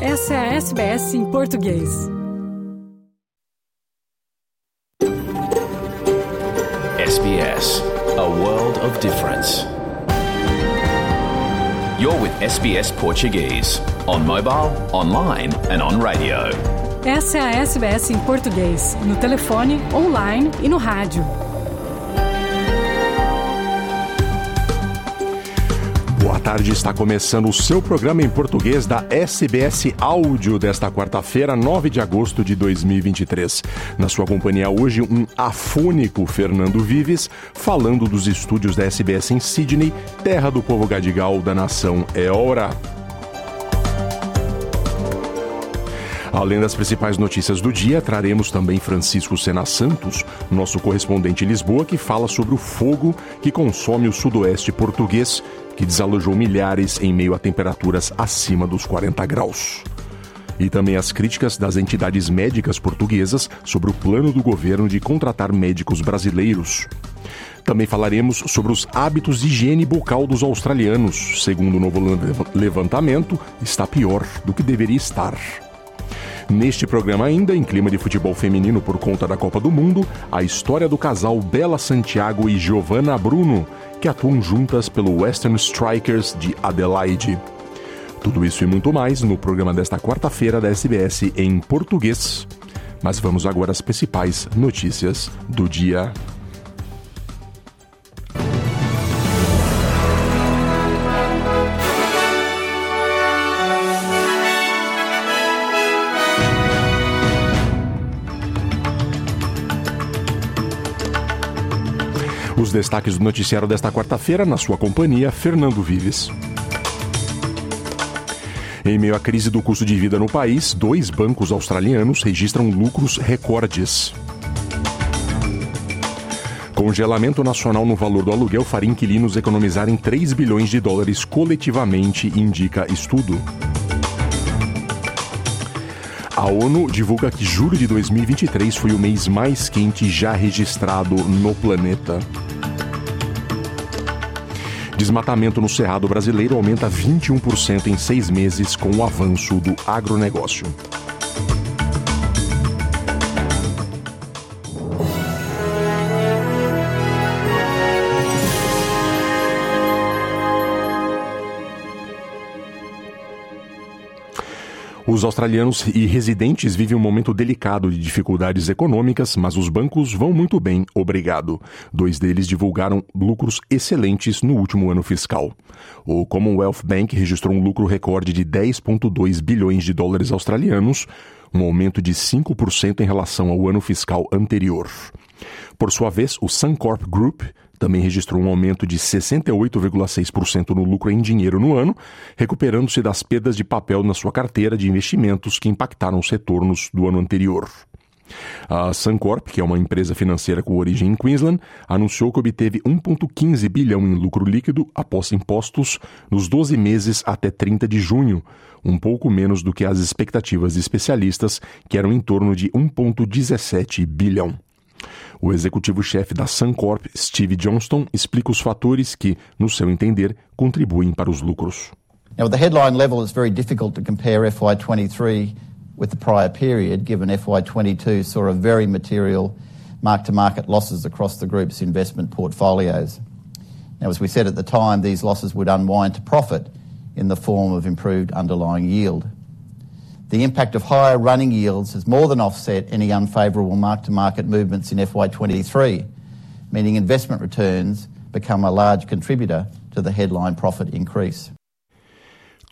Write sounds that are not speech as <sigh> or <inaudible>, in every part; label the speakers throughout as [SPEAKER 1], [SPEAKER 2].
[SPEAKER 1] Essa é a SBS em português.
[SPEAKER 2] SBS, a world of difference. You're with SBS Portuguese on mobile, online and on radio.
[SPEAKER 1] Essa é a SBS em português, no telefone, online e no rádio.
[SPEAKER 3] Tarde, está começando o seu programa em português da SBS Áudio desta quarta-feira, 9 de agosto de 2023. Na sua companhia hoje, um afônico Fernando Vives, falando dos estúdios da SBS em Sydney, terra do povo gadigal da nação Eora. Além das principais notícias do dia, traremos também Francisco Sena Santos, nosso correspondente em Lisboa, que fala sobre o fogo que consome o sudoeste português, que desalojou milhares em meio a temperaturas acima dos 40 graus. E também as críticas das entidades médicas portuguesas sobre o plano do governo de contratar médicos brasileiros. Também falaremos sobre os hábitos de higiene bucal dos australianos. Segundo o novo levantamento, está pior do que deveria estar. Neste programa ainda, em clima de futebol feminino por conta da Copa do Mundo, a história do casal Bela Santiago e Giovanna Bruno, que atuam juntas pelo Western Strikers de Adelaide. Tudo isso e muito mais no programa desta quarta-feira da SBS em português. Mas vamos agora às principais notícias do dia. Os destaques do noticiário desta quarta-feira, na sua companhia, Fernando Vives. Em meio à crise do custo de vida no país, dois bancos australianos registram lucros recordes. Congelamento nacional no valor do aluguel faria inquilinos economizarem 3 bilhões de dólares coletivamente, indica estudo. A ONU divulga que julho de 2023 foi o mês mais quente já registrado no planeta. Desmatamento no Cerrado brasileiro aumenta 21% em seis meses com o avanço do agronegócio. Os australianos e residentes vivem um momento delicado de dificuldades econômicas, mas os bancos vão muito bem, obrigado. Dois deles divulgaram lucros excelentes no último ano fiscal. O Commonwealth Bank registrou um lucro recorde de 10,2 bilhões de dólares australianos, um aumento de 5% em relação ao ano fiscal anterior. Por sua vez, o Suncorp Group também registrou um aumento de 68,6% no lucro em dinheiro no ano, recuperando-se das perdas de papel na sua carteira de investimentos que impactaram os retornos do ano anterior. A Suncorp, que é uma empresa financeira com origem em Queensland, anunciou que obteve 1,15 bilhão em lucro líquido após impostos nos 12 meses até 30 de junho, um pouco menos do que as expectativas de especialistas, que eram em torno de 1,17 bilhão. O executivo-chefe da Suncorp, Steve Johnston, explica os fatores que, no seu entender, contribuem para os lucros.
[SPEAKER 4] Now, the headline level, very difficult to compare FY23 with the prior period, given FY22 saw a very material mark-to-market losses across the group's investment portfolios. Now, as we said at the time, these losses would unwind to profit in the form of improved underlying yield. The impact of higher running yields has more than offset any unfavourable mark-to-market movements in FY23, meaning investment returns become a large contributor to the headline profit increase.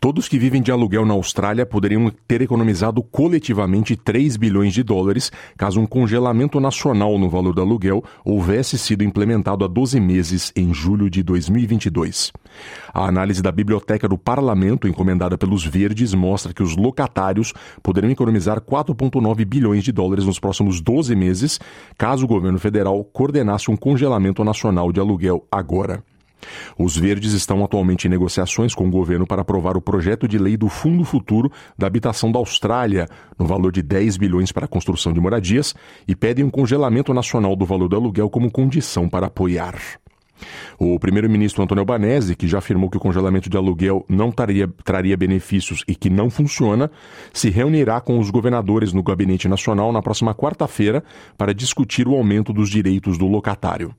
[SPEAKER 3] Todos que vivem de aluguel na Austrália poderiam ter economizado coletivamente 3 bilhões de dólares caso um congelamento nacional no valor do aluguel houvesse sido implementado há 12 meses em julho de 2022. A análise da Biblioteca do Parlamento, encomendada pelos Verdes, mostra que os locatários poderiam economizar 4,9 bilhões de dólares nos próximos 12 meses caso o governo federal coordenasse um congelamento nacional de aluguel agora. Os Verdes estão atualmente em negociações com o governo para aprovar o projeto de lei do Fundo Futuro da Habitação da Austrália, no valor de 10 bilhões para a construção de moradias, e pedem um congelamento nacional do valor do aluguel como condição para apoiar. O primeiro-ministro Antônio Albanese, que já afirmou que o congelamento de aluguel não traria, traria benefícios e que não funciona, se reunirá com os governadores no Gabinete Nacional na próxima quarta-feira para discutir o aumento dos direitos do locatário.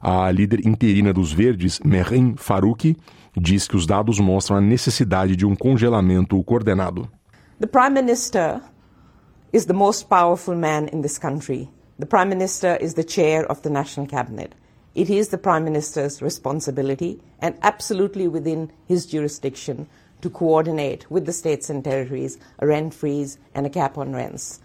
[SPEAKER 3] A líder interina dos Verdes, Merin Farouki, diz que os dados mostram a necessidade de um congelamento coordenado.
[SPEAKER 5] The Prime Minister is the most powerful man in this country. The Prime Minister is the chair of the National Cabinet. It is the Prime Minister's responsibility and absolutely within his jurisdiction to coordinate with the states and territories a rent freeze and a cap on rents.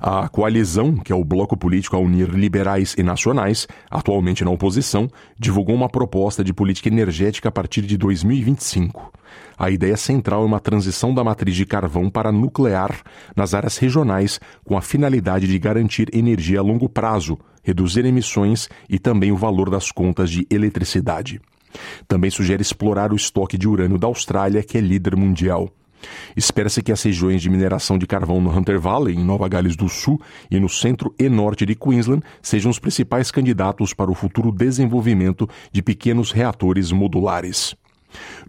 [SPEAKER 3] A coalizão, que é o bloco político a unir liberais e nacionais, atualmente na oposição, divulgou uma proposta de política energética a partir de 2025. A ideia central é uma transição da matriz de carvão para nuclear nas áreas regionais, com a finalidade de garantir energia a longo prazo, reduzir emissões e também o valor das contas de eletricidade. Também sugere explorar o estoque de urânio da Austrália, que é líder mundial. Espera-se que as regiões de mineração de carvão no Hunter Valley, em Nova Gales do Sul, e no centro e norte de Queensland sejam os principais candidatos para o futuro desenvolvimento de pequenos reatores modulares.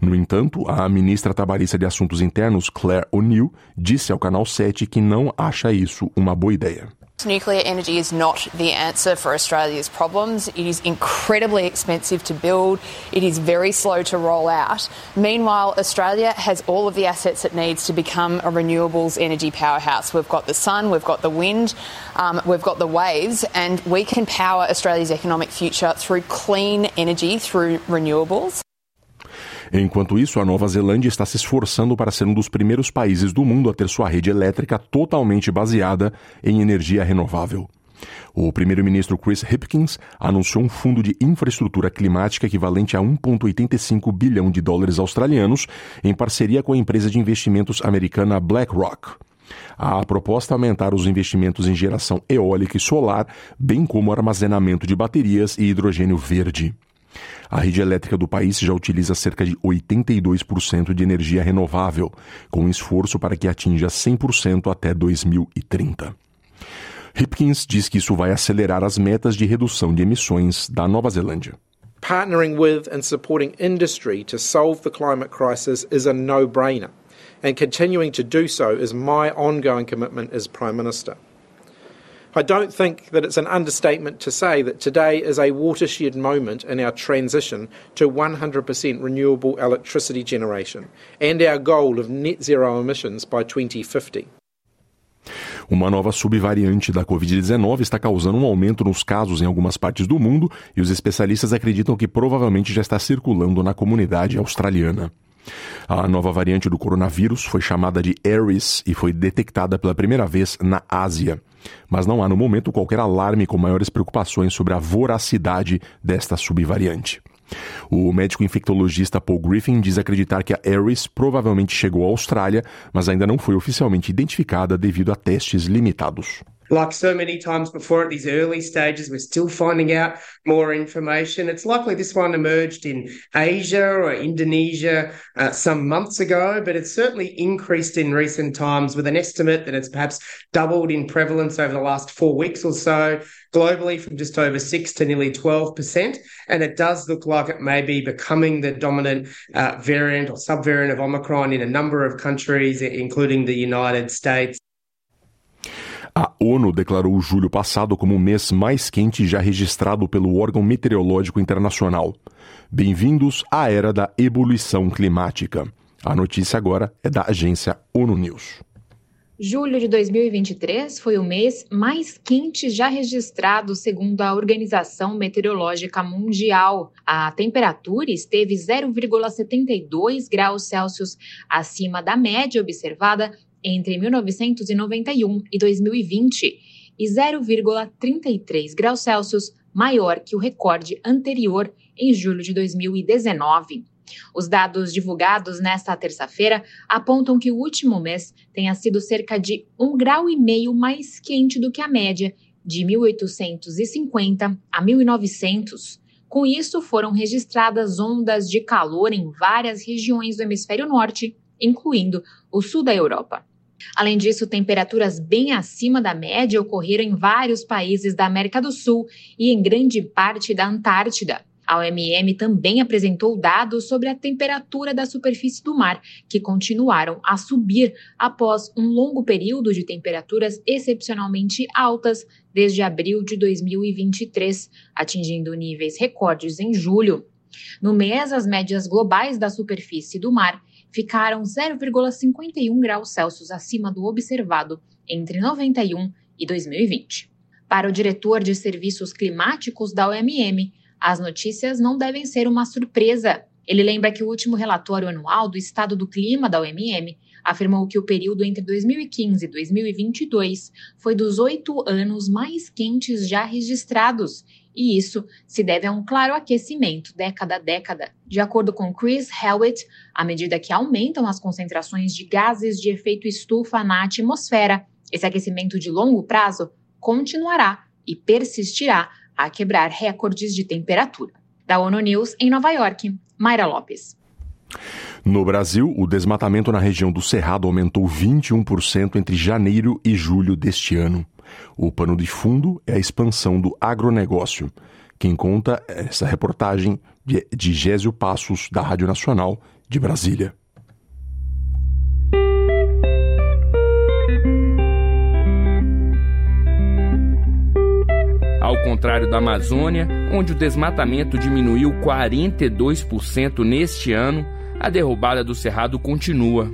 [SPEAKER 3] No entanto, a ministra trabalhista de Assuntos Internos, Claire O'Neill, disse ao Canal 7 que não acha isso uma boa ideia.
[SPEAKER 6] Nuclear energy is not the answer for Australia's problems. It is incredibly expensive to build. It is very slow to roll out. Meanwhile, Australia has all of the assets it needs to become a renewables energy powerhouse. We've got the sun, we've got the wind, um, we've got the waves, and we can power Australia's economic future through clean energy, through renewables.
[SPEAKER 3] Enquanto isso, a Nova Zelândia está se esforçando para ser um dos primeiros países do mundo a ter sua rede elétrica totalmente baseada em energia renovável. O primeiro-ministro Chris Hipkins anunciou um fundo de infraestrutura climática equivalente a 1,85 bilhão de dólares australianos em parceria com a empresa de investimentos americana BlackRock. A proposta aumentar os investimentos em geração eólica e solar, bem como armazenamento de baterias e hidrogênio verde. A rede elétrica do país já utiliza cerca de 82% de energia renovável, com esforço para que atinja 100% até 2030. Hipkins diz que isso vai acelerar as metas de redução de emissões da Nova Zelândia.
[SPEAKER 7] Partnering with and supporting industry to solve the climate crisis is a no-brainer, and continuing to do so is my ongoing commitment as Prime Minister. I don't think that it's an understatement to say that today is a watershed moment in our transition to 100% renewable electricity generation and our goal of net zero emissions by 2050.
[SPEAKER 3] Uma nova subvariante da Covid-19 está causando um aumento nos casos em algumas partes do mundo e os especialistas acreditam que provavelmente já está circulando na comunidade australiana. A nova variante do coronavírus foi chamada de Ares e foi detectada pela primeira vez na Ásia. Mas não há no momento qualquer alarme com maiores preocupações sobre a voracidade desta subvariante. O médico infectologista Paul Griffin diz acreditar que a Ares provavelmente chegou à Austrália, mas ainda não foi oficialmente identificada devido a testes limitados.
[SPEAKER 8] Like so many times before at these early stages, we're still finding out more information. It's likely this one emerged in Asia or Indonesia uh, some months ago, but it's certainly increased in recent times with an estimate that it's perhaps doubled in prevalence over the last four weeks or so, globally from just over 6 to nearly 12%. And it does look like it may be becoming the dominant uh, variant or subvariant of Omicron in a number of countries, including the United States.
[SPEAKER 3] A ONU declarou julho passado como o mês mais quente já registrado pelo órgão meteorológico internacional. Bem-vindos à era da ebulição climática. A notícia agora é da agência ONU News.
[SPEAKER 9] Julho de 2023 foi o mês mais quente já registrado, segundo a Organização Meteorológica Mundial. A temperatura esteve 0,72 graus Celsius acima da média observada entre 1991 e 2020 e 0,33 graus Celsius maior que o recorde anterior em julho de 2019. Os dados divulgados nesta terça-feira apontam que o último mês tenha sido cerca de um grau e meio mais quente do que a média de 1850 a 1900. Com isso, foram registradas ondas de calor em várias regiões do hemisfério norte, incluindo o sul da Europa. Além disso, temperaturas bem acima da média ocorreram em vários países da América do Sul e em grande parte da Antártida. A OMM também apresentou dados sobre a temperatura da superfície do mar, que continuaram a subir após um longo período de temperaturas excepcionalmente altas desde abril de 2023, atingindo níveis recordes em julho. No mês, as médias globais da superfície do mar ficaram 0,51 graus Celsius acima do observado entre 91 e 2020. Para o diretor de serviços climáticos da OMM, as notícias não devem ser uma surpresa. Ele lembra que o último relatório anual do estado do clima da OMM afirmou que o período entre 2015 e 2022 foi dos oito anos mais quentes já registrados, e isso se deve a um claro aquecimento década a década. De acordo com Chris Hewitt, à medida que aumentam as concentrações de gases de efeito estufa na atmosfera, esse aquecimento de longo prazo continuará e persistirá a quebrar recordes de temperatura. Da ONU News, em Nova York, Mayra Lopes.
[SPEAKER 3] No Brasil, o desmatamento na região do Cerrado aumentou 21% entre janeiro e julho deste ano. O pano de fundo é a expansão do agronegócio. Quem conta essa reportagem de Gésio Passos, da Rádio Nacional de Brasília.
[SPEAKER 10] Ao contrário da Amazônia, onde o desmatamento diminuiu 42% neste ano, a derrubada do Cerrado continua.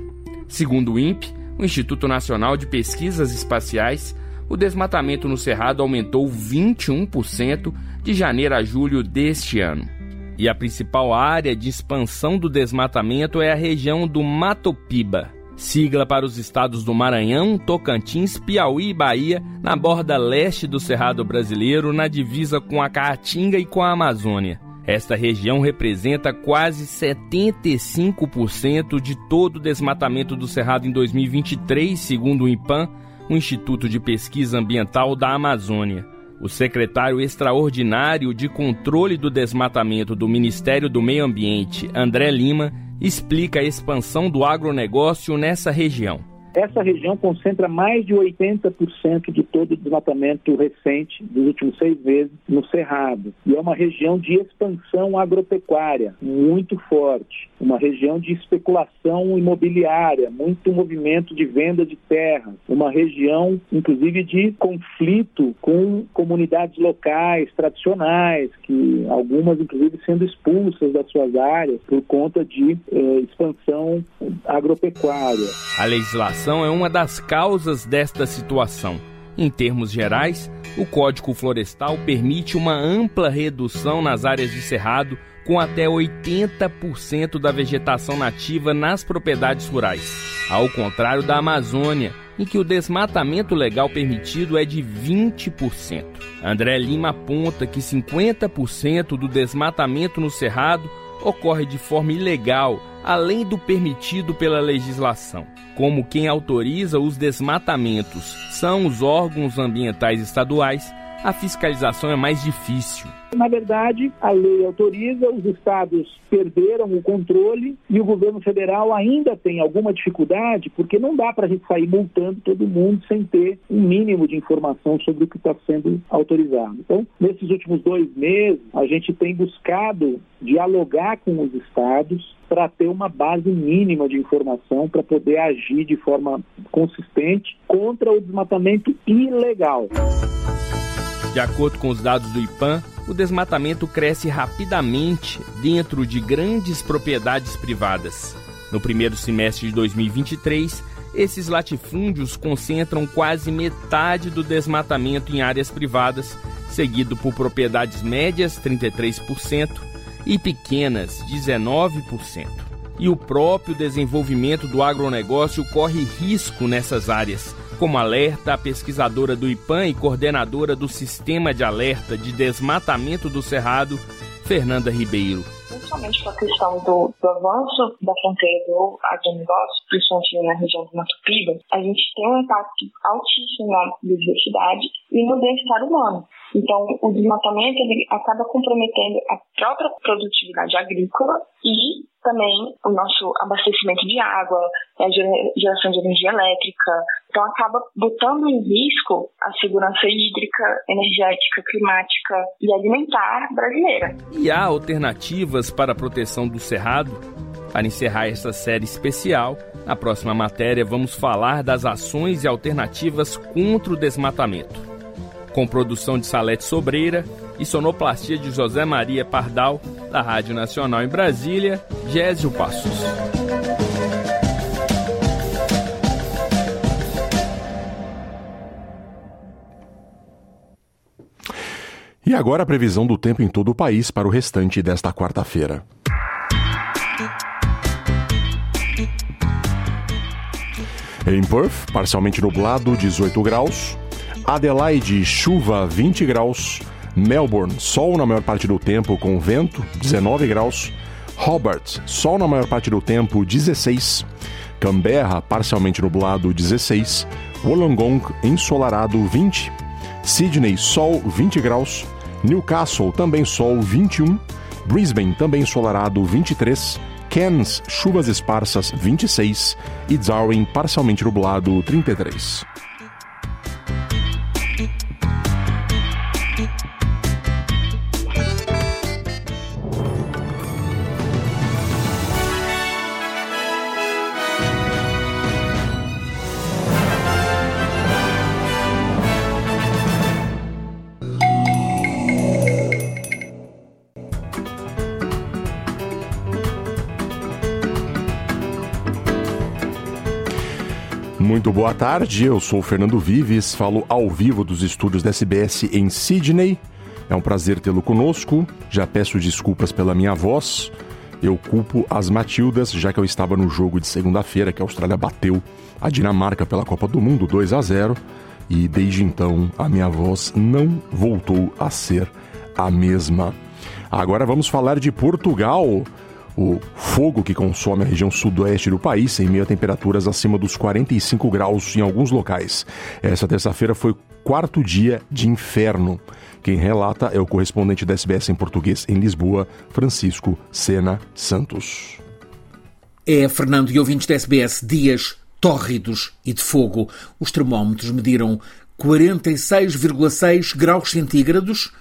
[SPEAKER 10] Segundo o INPE, o Instituto Nacional de Pesquisas Espaciais, o desmatamento no Cerrado aumentou 21% de janeiro a julho deste ano. E a principal área de expansão do desmatamento é a região do Matopiba, sigla para os estados do Maranhão, Tocantins, Piauí e Bahia, na borda leste do Cerrado Brasileiro, na divisa com a Caatinga e com a Amazônia. Esta região representa quase 75% de todo o desmatamento do Cerrado em 2023, segundo o IPAM, o Instituto de Pesquisa Ambiental da Amazônia. O secretário extraordinário de controle do desmatamento do Ministério do Meio Ambiente, André Lima, explica a expansão do agronegócio nessa região.
[SPEAKER 11] Essa região concentra mais de 80% de todo o desmatamento recente dos últimos seis meses no Cerrado. E é uma região de expansão agropecuária muito forte, uma região de especulação imobiliária, muito movimento de venda de terras, uma região, inclusive, de conflito com comunidades locais, tradicionais, que algumas, inclusive, sendo expulsas das suas áreas por conta de eh, expansão agropecuária.
[SPEAKER 10] A legislação é uma das causas desta situação. Em termos gerais, o Código Florestal permite uma ampla redução nas áreas de cerrado, com até 80% da vegetação nativa nas propriedades rurais, ao contrário da Amazônia, em que o desmatamento legal permitido é de 20%. André Lima aponta que 50% do desmatamento no cerrado ocorre de forma ilegal, além do permitido pela legislação como quem autoriza os desmatamentos são os órgãos ambientais estaduais, a fiscalização é mais difícil.
[SPEAKER 11] Na verdade, a lei autoriza, os estados perderam o controle e o governo federal ainda tem alguma dificuldade, porque não dá para a gente sair multando todo mundo sem ter um mínimo de informação sobre o que está sendo autorizado. Então, nesses últimos dois meses, a gente tem buscado dialogar com os estados para ter uma base mínima de informação para poder agir de forma consistente contra o desmatamento ilegal.
[SPEAKER 10] De acordo com os dados do IPAM, o desmatamento cresce rapidamente dentro de grandes propriedades privadas. No primeiro semestre de 2023, esses latifúndios concentram quase metade do desmatamento em áreas privadas, seguido por propriedades médias, 33%, e pequenas, 19%. E o próprio desenvolvimento do agronegócio corre risco nessas áreas, como alerta a pesquisadora do IPAM e coordenadora do Sistema de Alerta de Desmatamento do Cerrado, Fernanda Ribeiro
[SPEAKER 12] principalmente com a questão do, do, avanço da fronteira do agronegócio, principalmente na região do Mato Piba, a gente tem um impacto altíssimo na biodiversidade e no bem-estar humano. Então, o desmatamento ele acaba comprometendo a própria produtividade agrícola e também o nosso abastecimento de água, a geração de energia elétrica. Então, acaba botando em risco a segurança hídrica, energética, climática e alimentar brasileira.
[SPEAKER 10] E há alternativas para a proteção do cerrado? Para encerrar esta série especial, na próxima matéria vamos falar das ações e alternativas contra o desmatamento. Com produção de Salete Sobreira e sonoplastia de José Maria Pardal, da Rádio Nacional em Brasília, Gésio Passos.
[SPEAKER 3] E agora a previsão do tempo em todo o país para o restante desta quarta-feira. Em Perth, parcialmente nublado, 18 graus. Adelaide, chuva, 20 graus. Melbourne, sol na maior parte do tempo com vento, 19 graus. Hobart, sol na maior parte do tempo, 16. Canberra, parcialmente nublado, 16. Wollongong, ensolarado, 20. Sydney, sol, 20 graus. Newcastle, também sol, 21. Brisbane, também ensolarado, 23. Cairns, chuvas esparsas 26 e Darwin, parcialmente nublado 33. Muito boa tarde, eu sou Fernando Vives, falo ao vivo dos estúdios da SBS em Sydney. É um prazer tê-lo conosco. Já peço desculpas pela minha voz. Eu culpo as Matildas, já que eu estava no jogo de segunda-feira que a Austrália bateu a Dinamarca pela Copa do Mundo 2 a 0 e desde então a minha voz não voltou a ser a mesma. Agora vamos falar de Portugal o fogo que consome a região sudoeste do país em meio a temperaturas acima dos 45 graus em alguns locais. Essa terça-feira foi quarto dia de inferno. Quem relata é o correspondente da SBS em português em Lisboa, Francisco Sena Santos.
[SPEAKER 13] É, Fernando e ouvintes da SBS, dias tórridos e de fogo. Os termómetros mediram 46,6 graus centígrados,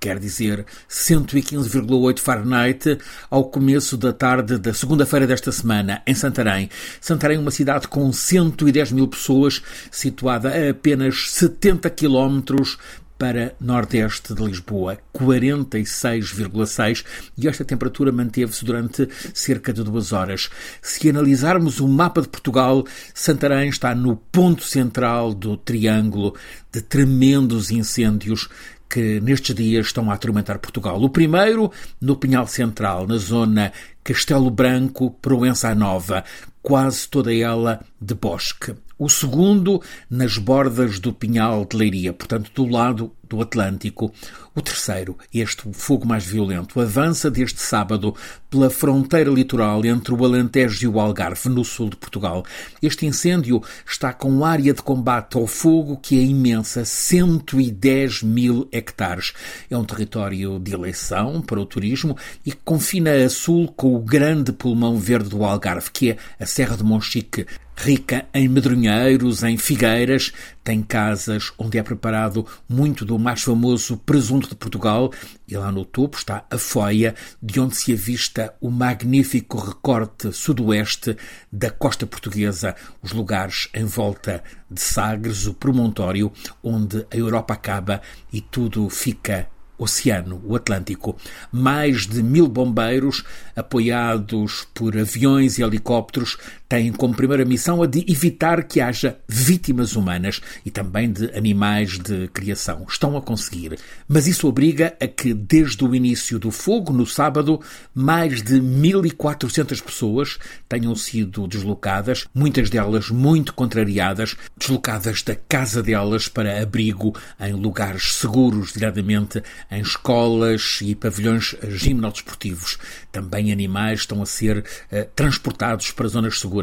[SPEAKER 13] quer dizer 115,8 Fahrenheit, ao começo da tarde da segunda-feira desta semana, em Santarém. Santarém é uma cidade com 110 mil pessoas, situada a apenas 70 quilómetros para nordeste de Lisboa, 46,6 e esta temperatura manteve-se durante cerca de duas horas. Se analisarmos o mapa de Portugal, Santarém está no ponto central do triângulo de tremendos incêndios que nestes dias estão a atormentar Portugal. O primeiro no Pinhal Central, na zona Castelo Branco, Proença Nova, quase toda ela de bosque. O segundo nas bordas do Pinhal de Leiria, portanto do lado do Atlântico. O terceiro, este fogo mais violento, avança desde sábado pela fronteira litoral entre o Alentejo e o Algarve, no sul de Portugal. Este incêndio está com área de combate ao fogo que é imensa, 110 mil hectares. É um território de eleição para o turismo e que confina a sul com o grande pulmão verde do Algarve, que é a Serra de Monchique rica em medronheiros, em figueiras, tem casas onde é preparado muito do mais famoso presunto de Portugal e lá no topo está a foia de onde se avista o magnífico recorte sudoeste da costa portuguesa, os lugares em volta de Sagres, o promontório onde a Europa acaba e tudo fica oceano, o Atlântico. Mais de mil bombeiros, apoiados por aviões e helicópteros, têm como primeira missão a de evitar que haja vítimas humanas e também de animais de criação. Estão a conseguir. Mas isso obriga a que, desde o início do fogo, no sábado, mais de 1.400 pessoas tenham sido deslocadas, muitas delas muito contrariadas, deslocadas da casa delas para abrigo em lugares seguros, diretamente em escolas e pavilhões gimnodesportivos. Também animais estão a ser eh, transportados para zonas seguras.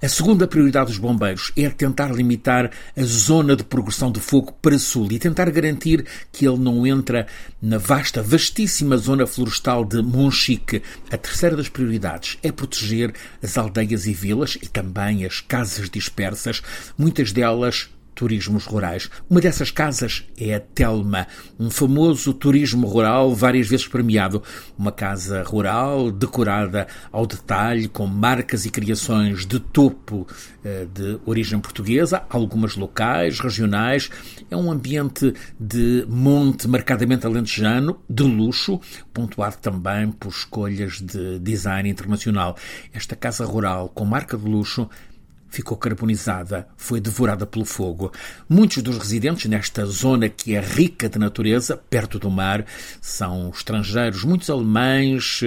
[SPEAKER 13] A segunda prioridade dos bombeiros é tentar limitar a zona de progressão do fogo para sul e tentar garantir que ele não entra na vasta, vastíssima zona florestal de Monchique. A terceira das prioridades é proteger as aldeias e vilas e também as casas dispersas, muitas delas turismos rurais. Uma dessas casas é a Telma, um famoso turismo rural várias vezes premiado. Uma casa rural decorada ao detalhe, com marcas e criações de topo eh, de origem portuguesa, algumas locais, regionais. É um ambiente de monte marcadamente alentejano, de luxo, pontuado também por escolhas de design internacional. Esta casa rural com marca de luxo ficou carbonizada, foi devorada pelo fogo. Muitos dos residentes nesta zona que é rica de natureza, perto do mar, são estrangeiros, muitos alemães,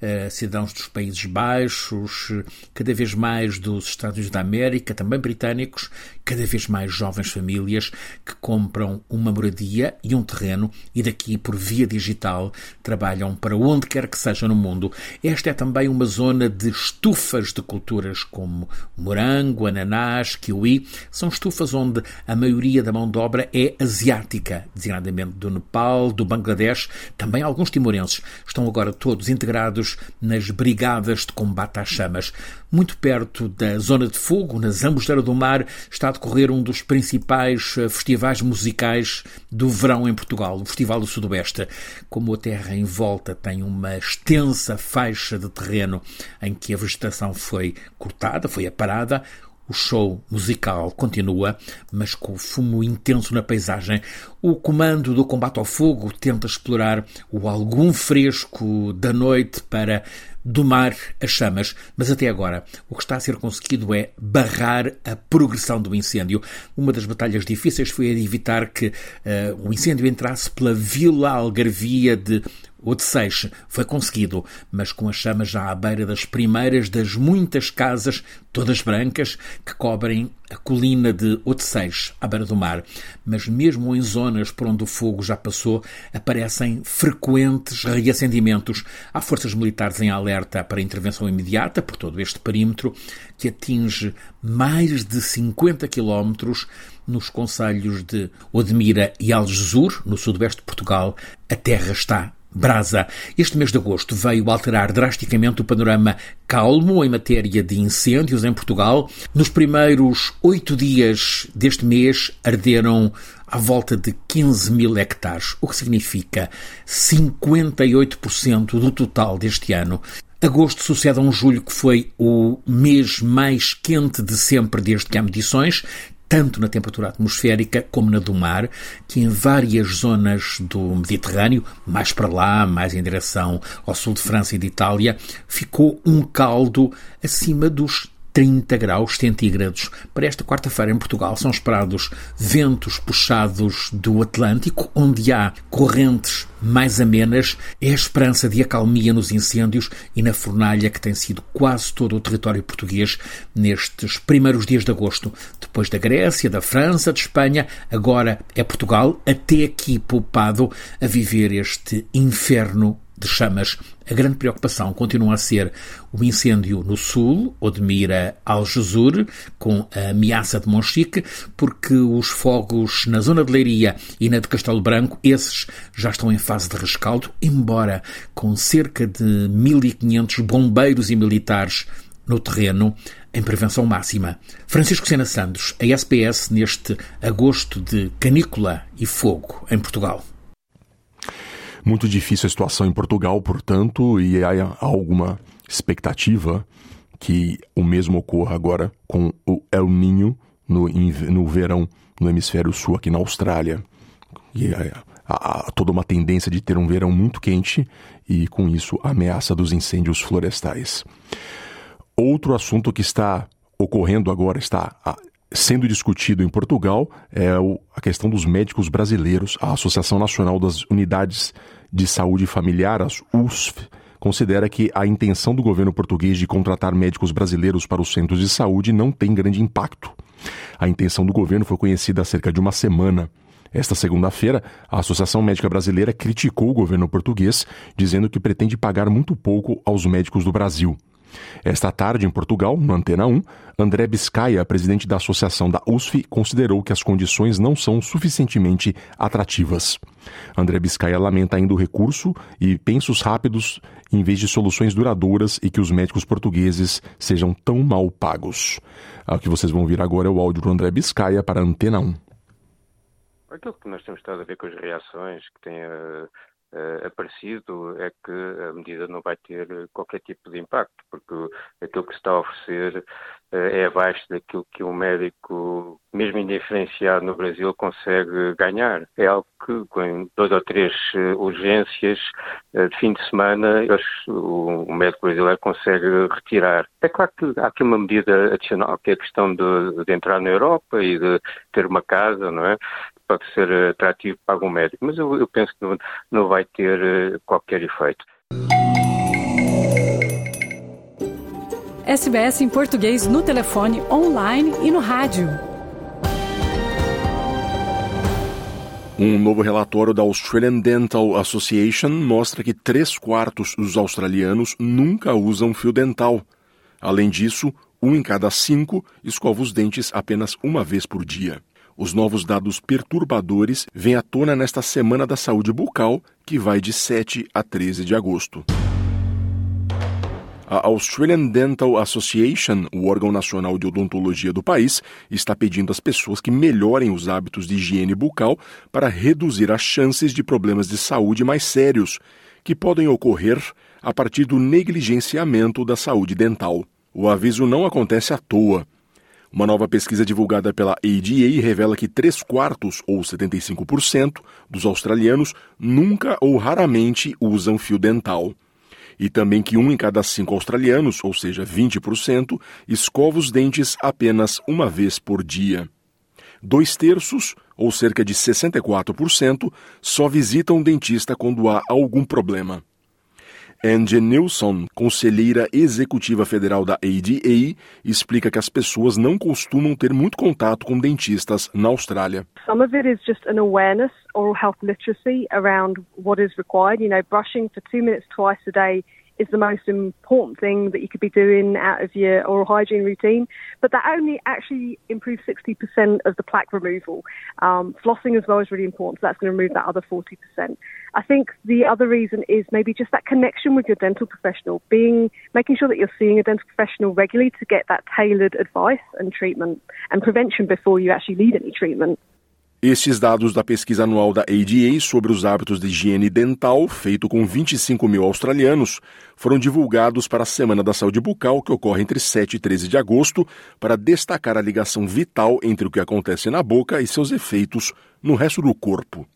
[SPEAKER 13] eh, cidadãos dos Países Baixos, cada vez mais dos Estados Unidos da América, também britânicos, cada vez mais jovens famílias que compram uma moradia e um terreno e daqui, por via digital, trabalham para onde quer que seja no mundo. Esta é também uma zona de estufas de culturas como morango, ananás, kiwi. São estufas onde a maioria da mão de obra é asiática, designadamente do Nepal, do Bangladesh, também alguns timorenses. Estão agora todos integrados nas brigadas de combate às chamas. Muito perto da zona de fogo, na Zambujeira do Mar, está a decorrer um dos principais eh, festivais musicais do verão em Portugal, o Festival do Sudoeste. Como a terra em volta tem uma extensa faixa de terreno em que a vegetação foi cortada, foi aparada, o show musical continua, mas com fumo intenso na paisagem. O comando do combate ao fogo tenta explorar o algum fresco da noite para domar as chamas, mas até agora o que está a ser conseguido é barrar a progressão do incêndio. Uma das batalhas difíceis foi evitar que uh, o incêndio entrasse pela vila algarvia de Odisseis foi conseguido, mas com as chamas já à beira das primeiras das muitas casas, todas brancas, que cobrem a colina de Odisseis, à beira do mar. Mas mesmo em zonas por onde o fogo já passou, aparecem frequentes reacendimentos. Há forças militares em alerta para intervenção imediata por todo este perímetro, que atinge mais de 50 quilómetros nos concelhos de Odmira e Algesur, no sudoeste de Portugal. A terra está brasa. Este mês de agosto veio alterar drasticamente o panorama calmo em matéria de incêndios em Portugal. Nos primeiros oito dias deste mês arderam à volta de 15 mil hectares, o que significa 58% do total deste ano. Agosto sucede a um julho que foi o mês mais quente de sempre desde que há medições, tanto na temperatura atmosférica como na do mar, que em várias zonas do Mediterrâneo, mais para lá, mais em direção ao sul de França e de Itália, ficou um caldo acima dos 30 graus centígrados. Para esta quarta-feira em Portugal são esperados ventos puxados do Atlântico, onde há correntes mais amenas. É a esperança de acalmia nos incêndios e na fornalha que tem sido quase todo o território português nestes primeiros dias de agosto. Depois da Grécia, da França, de Espanha, agora é Portugal, até aqui poupado a viver este inferno de chamas. A grande preocupação continua a ser o incêndio no sul, Odmira Algesur, com a ameaça de Monchique, porque os fogos na zona de Leiria e na de Castelo Branco, esses já estão em fase de rescaldo, embora com cerca de 1.500 bombeiros e militares no terreno em prevenção máxima. Francisco Sena Santos, a SPS neste agosto de canícula e fogo em Portugal.
[SPEAKER 3] Muito difícil a situação em Portugal, portanto, e há alguma expectativa que o mesmo ocorra agora com o El Ninho no, no verão no hemisfério sul, aqui na Austrália. E há, há toda uma tendência de ter um verão muito quente e, com isso, a ameaça dos incêndios florestais. Outro assunto que está ocorrendo agora, está sendo discutido em Portugal é a questão dos médicos brasileiros. A Associação Nacional das Unidades de Saúde Familiar, as USF, considera que a intenção do governo português de contratar médicos brasileiros para os centros de saúde não tem grande impacto. A intenção do governo foi conhecida há cerca de uma semana Esta segunda-feira, a Associação Médica Brasileira criticou o governo português, dizendo que pretende pagar muito pouco aos médicos do Brasil. Esta tarde, em Portugal, no Antena 1, André Biscaia, presidente da Associação da USF, considerou que as condições não são suficientemente atrativas. André Biscaia lamenta ainda o recurso e pensos rápidos em vez de soluções duradouras e que os médicos portugueses sejam tão mal pagos. O que vocês vão ouvir agora é o áudio do André Biscaia para a Antena 1.
[SPEAKER 14] Aquilo que nós temos estado a ver com as reações que têm uh, uh, aparecido é que a medida não vai ter qualquer tipo de impacto, porque aquilo que se está a oferecer uh, é abaixo daquilo que um médico, mesmo indiferenciado no Brasil, consegue ganhar. É algo que, com duas ou três uh, urgências de fim de semana, eles, o, o, médico brasileiro consegue retirar. É claro que há aqui uma medida adicional, que é a questão de, de entrar na Europa e de ter uma casa, não é? Pode ser atrativo para algum médico, mas eu, eu penso que não, não vai ter eh, qualquer efeito.
[SPEAKER 1] SBS em português no telefone, online e no rádio.
[SPEAKER 3] Um novo relatório da Australian Dental Association mostra que três quartos dos australianos nunca usam fio dental. Além disso, um em cada cinco escova os dentes apenas uma vez por dia. Os novos dados perturbadores vêm à tona nesta Semana da Saúde Bucal, que vai de 7 a 13 de agosto. A Australian Dental Association, o órgão nacional de odontologia do país, está pedindo às pessoas que melhorem os hábitos de higiene bucal para reduzir as chances de problemas de saúde mais sérios, que podem ocorrer a partir do negligenciamento da saúde dental. O aviso não acontece à toa. Uma nova pesquisa divulgada pela ADA revela que 3 quartos, ou 75%, dos australianos nunca ou raramente usam fio dental. E também que um em cada cinco australianos, ou seja, 20%, escova os dentes apenas uma vez por dia. Dois terços, ou cerca de 64%, só visitam o dentista quando há algum problema. Angie Nilsson, conselheira executiva federal da ADA, explica que as pessoas não costumam ter muito contato com dentistas na Austrália.
[SPEAKER 15] Some of it is just an awareness, oral health literacy around what is required. You know, brushing for two minutes twice a day is the most important thing that you could be doing out of your oral hygiene routine. But that only actually improves 60% of the plaque removal. Um, flossing as well is really important, so that's going to remove that other 40%. I think the other reason is maybe just that connection with your dental professional, being making sure that you're seeing a dental professional regularly to get that tailored advice and treatment and prevention before you actually need any treatment.
[SPEAKER 3] Estes dados da pesquisa anual da ADA sobre os hábitos de higiene dental, feito com 25 mil australianos, foram divulgados para a Semana da Saúde Bucal, que ocorre entre 7 e 13 de agosto, para destacar a ligação vital entre o que acontece na boca e seus efeitos no resto do corpo.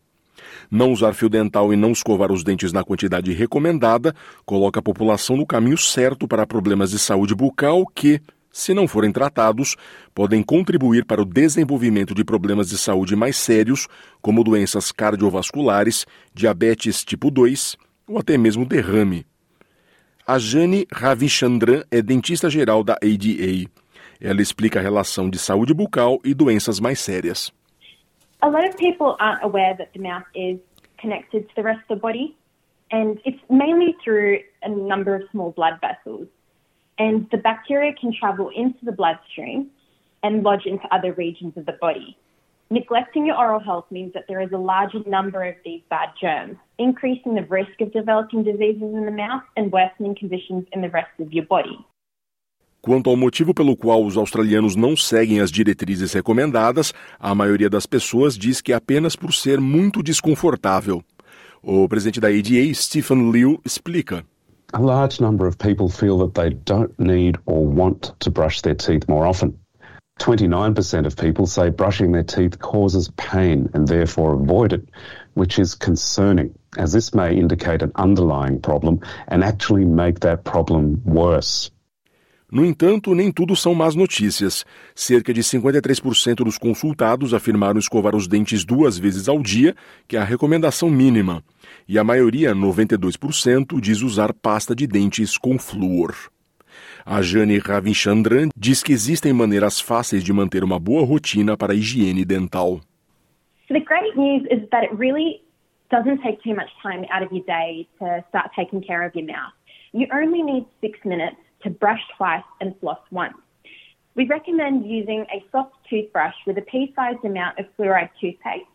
[SPEAKER 3] Não usar fio dental e não escovar os dentes na quantidade recomendada coloca a população no caminho certo para problemas de saúde bucal que, se não forem tratados, podem contribuir para o desenvolvimento de problemas de saúde mais sérios, como doenças cardiovasculares, diabetes tipo 2 ou até mesmo derrame. A Jane Ravichandran é dentista geral da ADA. Ela explica a relação de saúde bucal e doenças mais sérias.
[SPEAKER 16] A lot of people aren't aware that the mouth is connected to the rest of the body, and it's mainly through a number of small blood vessels. And the bacteria can travel into the bloodstream and lodge into other regions of the body. Neglecting your oral health means that there is a larger number of these bad germs, increasing the risk of developing diseases in the mouth and worsening conditions in the rest of your body.
[SPEAKER 3] Quanto ao motivo pelo qual os australianos não seguem as diretrizes recomendadas, a maioria das pessoas diz que é apenas por ser muito desconfortável. O presidente da ADA, Stephen Liu, explica.
[SPEAKER 17] A large number of people feel that they don't need or want to brush their teeth more often. 29% of people say brushing their teeth causes pain and therefore avoid it, which is concerning, as this may indicate an underlying problem and actually make that problem worse.
[SPEAKER 3] No entanto, nem tudo são más notícias. Cerca de 53% dos consultados afirmaram escovar os dentes duas vezes ao dia, que é a recomendação mínima. E a maioria, 92%, diz usar pasta de dentes com flúor. A Jane Ravichandran diz que existem maneiras fáceis de manter uma boa rotina para a higiene dental.
[SPEAKER 16] So the great news is that it really doesn't take too much time out of your day to start taking care of your mouth. You only need six minutes to brush twice and floss once. We recommend using a soft toothbrush with a pea-sized amount of fluoride toothpaste.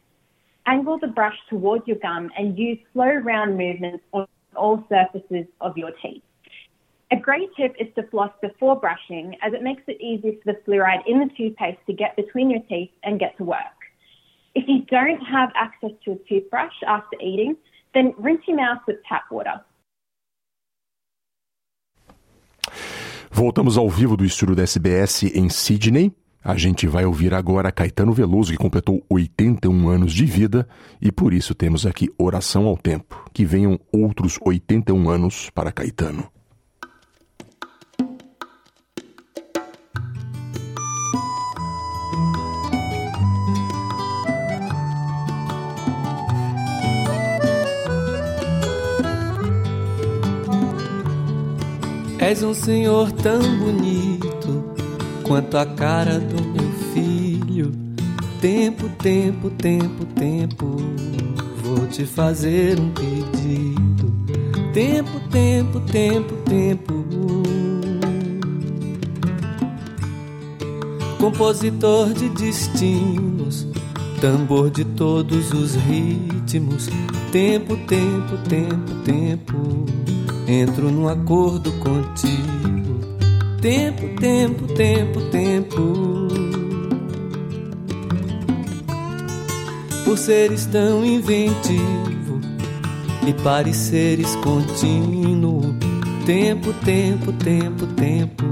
[SPEAKER 16] Angle the brush towards your gum and use slow round movements on all surfaces of your teeth. A great tip is to floss before brushing as it makes it easier for the fluoride in the toothpaste to get between your teeth and get to work. If you don't have access to a toothbrush after eating, then rinse your mouth with tap water.
[SPEAKER 3] Voltamos ao vivo do estúdio da SBS em Sydney. A gente vai ouvir agora Caetano Veloso, que completou 81 anos de vida, e por isso temos aqui oração ao tempo. Que venham outros 81 anos para Caetano.
[SPEAKER 18] És um senhor tão bonito quanto a cara do meu filho. Tempo, tempo, tempo, tempo, vou te fazer um pedido. Tempo, tempo, tempo, tempo. Compositor de destinos, tambor de todos os ritmos. Tempo, tempo, tempo, tempo entro num acordo contigo. Tempo, tempo, tempo, tempo. Por seres tão inventivo e pareceres contínuo. Tempo, tempo, tempo, tempo.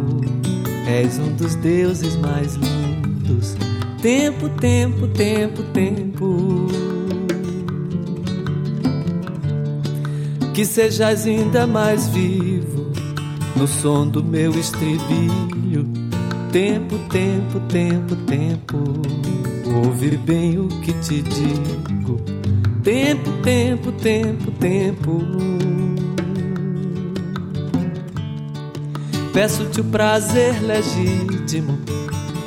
[SPEAKER 18] És um dos deuses mais lindos. Tempo, tempo, tempo, tempo. que sejas ainda mais vivo no som do meu estribilho. Tempo, tempo, tempo, tempo, ouve bem o que te digo. Tempo, tempo, tempo, tempo. Peço-te o prazer legítimo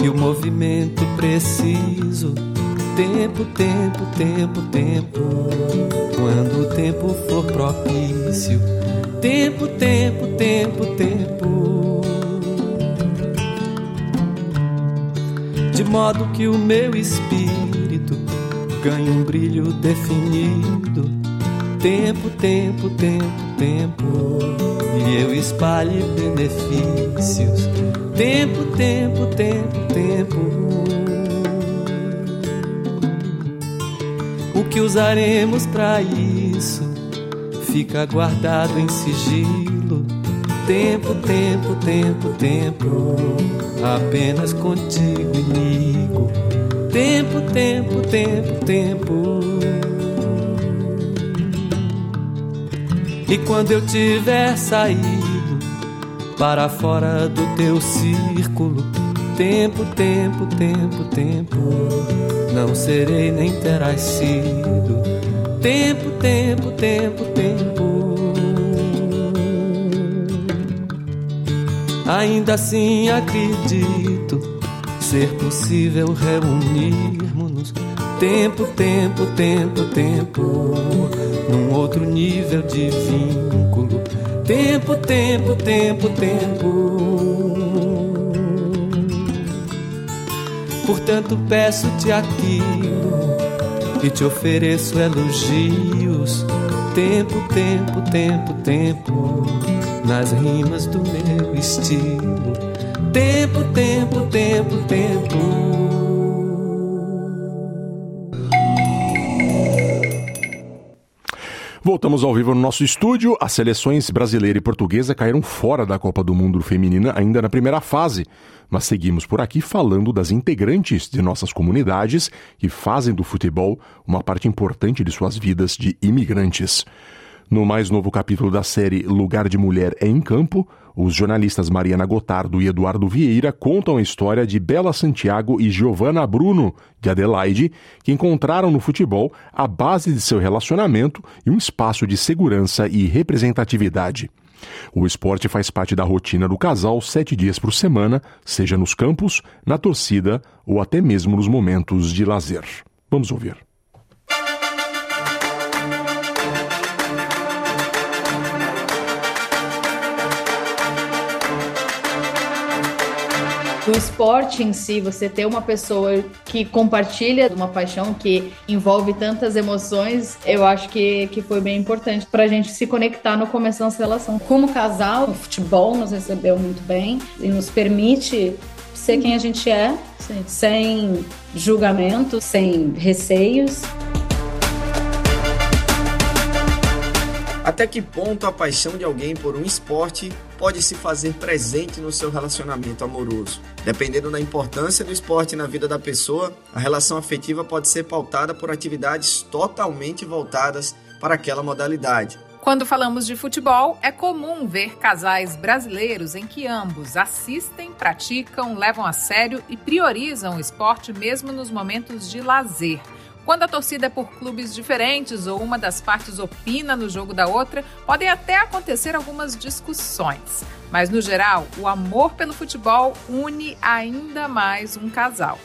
[SPEAKER 18] e o movimento preciso. Tempo, tempo, tempo, tempo quando o tempo for propício. Tempo, tempo, tempo, tempo. De modo que o meu espírito ganhe um brilho definido. Tempo, tempo, tempo, tempo. E eu espalhe benefícios. Tempo, tempo, tempo, tempo. O que usaremos para isso fica guardado em sigilo. Tempo, tempo, tempo, tempo, apenas contigo, amigo. Tempo, tempo, tempo, tempo. E quando eu tiver saído para fora do teu círculo, tempo, tempo, tempo, tempo não serei nem terás sido. Tempo, tempo, tempo, tempo. Ainda assim acredito ser possível reunirmos-nos. Tempo, tempo, tempo, tempo. Num outro nível de vínculo. Tempo, tempo, tempo, tempo. Portanto, peço-te aquilo e te ofereço elogios. Tempo, tempo, tempo, tempo, nas rimas do meu estilo. Tempo, tempo, tempo, tempo.
[SPEAKER 3] Voltamos ao vivo no nosso estúdio. As seleções brasileira e portuguesa caíram fora da Copa do Mundo Feminina ainda na primeira fase, mas seguimos por aqui falando das integrantes de nossas comunidades que fazem do futebol uma parte importante de suas vidas de imigrantes. No mais novo capítulo da série Lugar de Mulher é em Campo, os jornalistas Mariana Gotardo e Eduardo Vieira contam a história de Bela Santiago e Giovanna Bruno, de Adelaide, que encontraram no futebol a base de seu relacionamento e um espaço de segurança e representatividade. O esporte faz parte da rotina do casal sete dias por semana, seja nos campos, na torcida ou até mesmo nos momentos de lazer. Vamos ouvir.
[SPEAKER 19] Do esporte em si, você ter uma pessoa que compartilha uma paixão que envolve tantas emoções, eu acho que, que foi bem importante para a gente se conectar no começo da nossa relação. Como casal, o futebol nos recebeu muito bem e nos permite ser quem a gente é, Sim. sem julgamento, sem receios.
[SPEAKER 20] Até que ponto a paixão de alguém por um esporte pode se fazer presente no seu relacionamento amoroso? Dependendo da importância do esporte na vida da pessoa, a relação afetiva pode ser pautada por atividades totalmente voltadas para aquela modalidade.
[SPEAKER 21] Quando falamos de futebol, é comum ver casais brasileiros em que ambos assistem, praticam, levam a sério e priorizam o esporte mesmo nos momentos de lazer. Quando a torcida é por clubes diferentes ou uma das partes opina no jogo da outra, podem até acontecer algumas discussões. Mas, no geral, o amor pelo futebol une ainda mais um casal.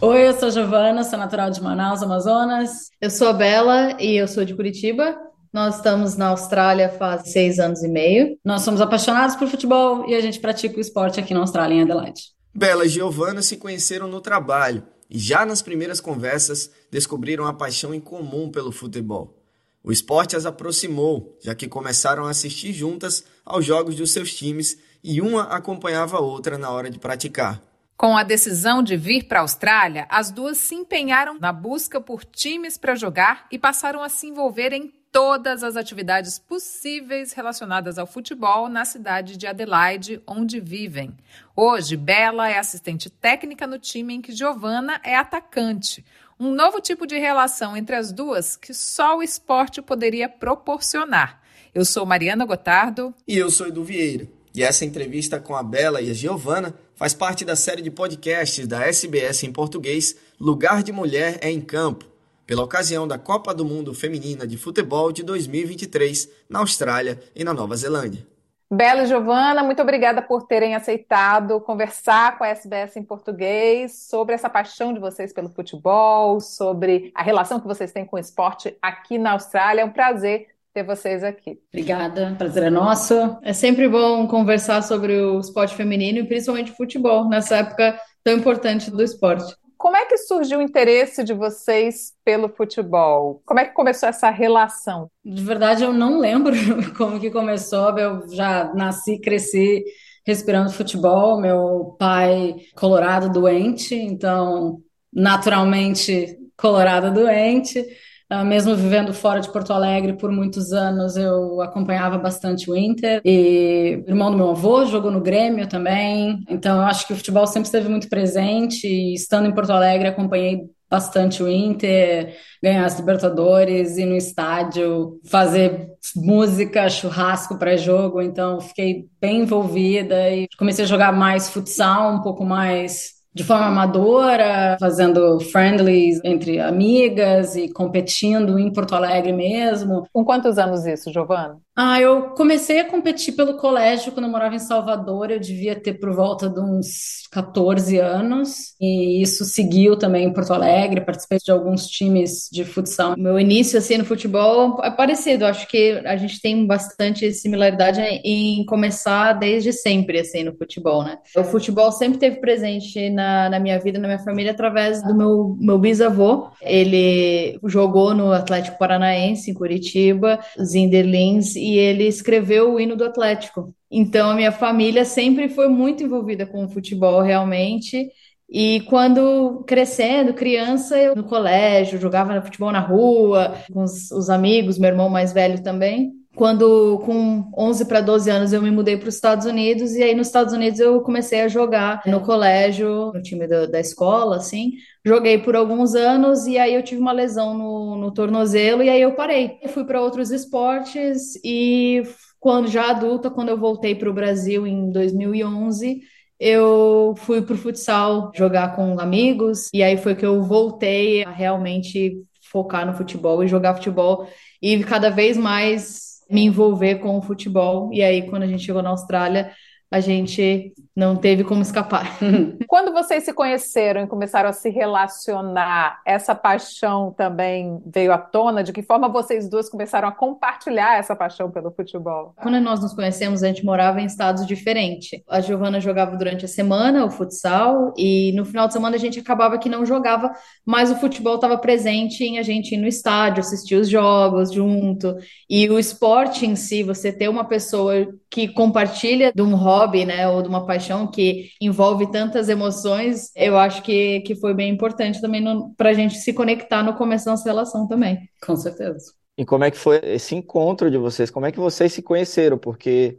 [SPEAKER 19] Oi, eu sou Giovana, sou natural de Manaus, Amazonas. Eu sou a Bela e eu sou de Curitiba. Nós estamos na Austrália faz seis anos e meio. Nós somos apaixonados por futebol e a gente pratica o esporte aqui na Austrália, em Adelaide.
[SPEAKER 20] Bela e Giovana se conheceram no trabalho e já nas primeiras conversas descobriram a paixão em comum pelo futebol. O esporte as aproximou, já que começaram a assistir juntas aos jogos dos seus times e uma acompanhava a outra na hora de praticar.
[SPEAKER 21] Com a decisão de vir para a Austrália, as duas se empenharam na busca por times para jogar e passaram a se envolver em todas as atividades possíveis relacionadas ao futebol na cidade de Adelaide, onde vivem. Hoje, Bela é assistente técnica no time em que Giovanna é atacante. Um novo tipo de relação entre as duas que só o esporte poderia proporcionar. Eu sou Mariana Gotardo.
[SPEAKER 20] E eu sou Edu Vieira. E essa entrevista com a Bela e a Giovana faz parte da série de podcasts da SBS em português Lugar de Mulher é em Campo pela ocasião da Copa do Mundo Feminina de Futebol de 2023 na Austrália e na Nova Zelândia.
[SPEAKER 21] Bela e Giovana, muito obrigada por terem aceitado conversar com a SBS em português sobre essa paixão de vocês pelo futebol, sobre a relação que vocês têm com o esporte aqui na Austrália. É um prazer ter vocês aqui.
[SPEAKER 19] Obrigada, prazer é nosso. É sempre bom conversar sobre o esporte feminino e principalmente futebol, nessa época tão importante do esporte.
[SPEAKER 21] Como é que surgiu o interesse de vocês pelo futebol? Como é que começou essa relação?
[SPEAKER 19] De verdade, eu não lembro <laughs> como que começou. Eu já nasci, cresci respirando futebol. Meu pai colorado doente, então naturalmente colorado doente. Uh, mesmo vivendo fora de Porto Alegre por muitos anos, eu acompanhava bastante o Inter. E o irmão do meu avô jogou no Grêmio também. Então, eu acho que o futebol sempre esteve muito presente. E estando em Porto Alegre, acompanhei bastante o Inter, ganhar as Libertadores, ir no estádio, fazer música, churrasco pré-jogo. Então, fiquei bem envolvida e comecei a jogar mais futsal, um pouco mais de forma amadora, fazendo friendlies entre amigas e competindo em Porto Alegre mesmo.
[SPEAKER 21] Com quantos anos isso, Giovana?
[SPEAKER 19] Ah, eu comecei a competir pelo colégio quando eu morava em Salvador. Eu devia ter por volta de uns 14 anos. E isso seguiu também em Porto Alegre. Participei de alguns times de futsal. Meu início, assim, no futebol é parecido. Acho que a gente tem bastante similaridade em começar desde sempre, assim, no futebol, né? O futebol sempre teve presente na, na minha vida, na minha família, através do meu, meu bisavô. Ele jogou no Atlético Paranaense, em Curitiba, Zinderlins e ele escreveu o hino do Atlético. Então, a minha família sempre foi muito envolvida com o futebol, realmente. E quando crescendo, criança, eu no colégio, jogava futebol na rua, com os, os amigos, meu irmão mais velho também. Quando, com 11 para 12 anos, eu me mudei para os Estados Unidos, e aí nos Estados Unidos eu comecei a jogar no colégio, no time da, da escola, assim. Joguei por alguns anos, e aí eu tive uma lesão no, no tornozelo, e aí eu parei. Eu fui para outros esportes, e quando já adulta, quando eu voltei para o Brasil em 2011, eu fui para o futsal jogar com amigos, e aí foi que eu voltei a realmente focar no futebol e jogar futebol, e cada vez mais me envolver com o futebol. E aí, quando a gente chegou na Austrália, a gente não teve como escapar. <laughs>
[SPEAKER 22] Quando vocês se conheceram e começaram a se relacionar, essa paixão também veio à tona? De que forma vocês duas começaram a compartilhar essa paixão pelo futebol?
[SPEAKER 19] Quando nós nos conhecemos, a gente morava em estados diferentes. A Giovana jogava durante a semana o futsal e no final de semana a gente acabava que não jogava, mas o futebol estava presente em a gente ir no estádio, assistir os jogos junto. E o esporte em si, você ter uma pessoa que compartilha de um hobby, né, ou de uma paixão paixão que envolve tantas emoções, eu acho que, que foi bem importante também para a gente se conectar no começo da nossa relação também.
[SPEAKER 22] Com certeza.
[SPEAKER 20] E como é que foi esse encontro de vocês? Como é que vocês se conheceram? Porque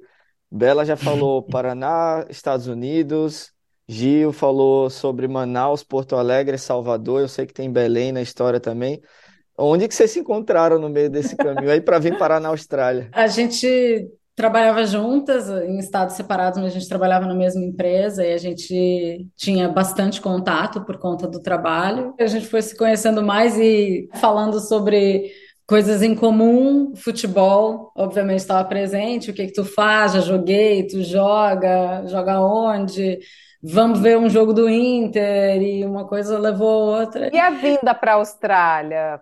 [SPEAKER 20] Bela já falou <laughs> Paraná, Estados Unidos, Gil falou sobre Manaus, Porto Alegre, Salvador. Eu sei que tem Belém na história também. Onde que vocês se encontraram no meio desse caminho aí para vir parar na Austrália?
[SPEAKER 23] A gente trabalhava juntas em estados separados, mas a gente trabalhava na mesma empresa e a gente tinha bastante contato por conta do trabalho. A gente foi se conhecendo mais e falando sobre coisas em comum, futebol, obviamente estava presente, o que que tu faz, já joguei, tu joga, joga onde? Vamos ver um jogo do Inter e uma coisa levou a outra.
[SPEAKER 22] E a vinda para a Austrália?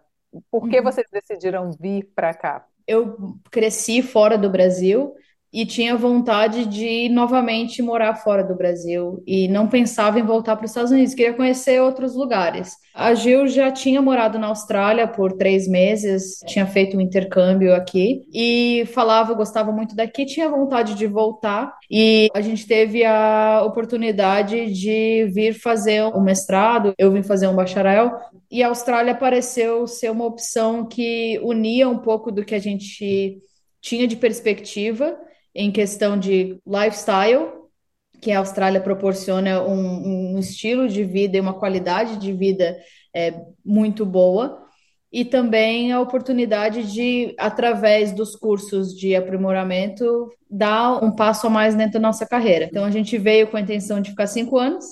[SPEAKER 22] Por que uhum. vocês decidiram vir para cá?
[SPEAKER 19] Eu cresci fora do Brasil e tinha vontade de novamente morar fora do Brasil. E não pensava em voltar para os Estados Unidos, queria conhecer outros lugares. A Gil já tinha morado na Austrália por três meses, tinha feito um intercâmbio aqui. E falava, gostava muito daqui, tinha vontade de voltar. E a gente teve a oportunidade de vir fazer um mestrado, eu vim fazer um bacharel. E a Austrália pareceu ser uma opção que unia um pouco do que a gente tinha de perspectiva em questão de lifestyle, que a Austrália proporciona um, um estilo de vida e uma qualidade de vida é, muito boa, e também a oportunidade de, através dos cursos de aprimoramento, dar um passo a mais dentro da nossa carreira. Então, a gente veio com a intenção de ficar cinco anos,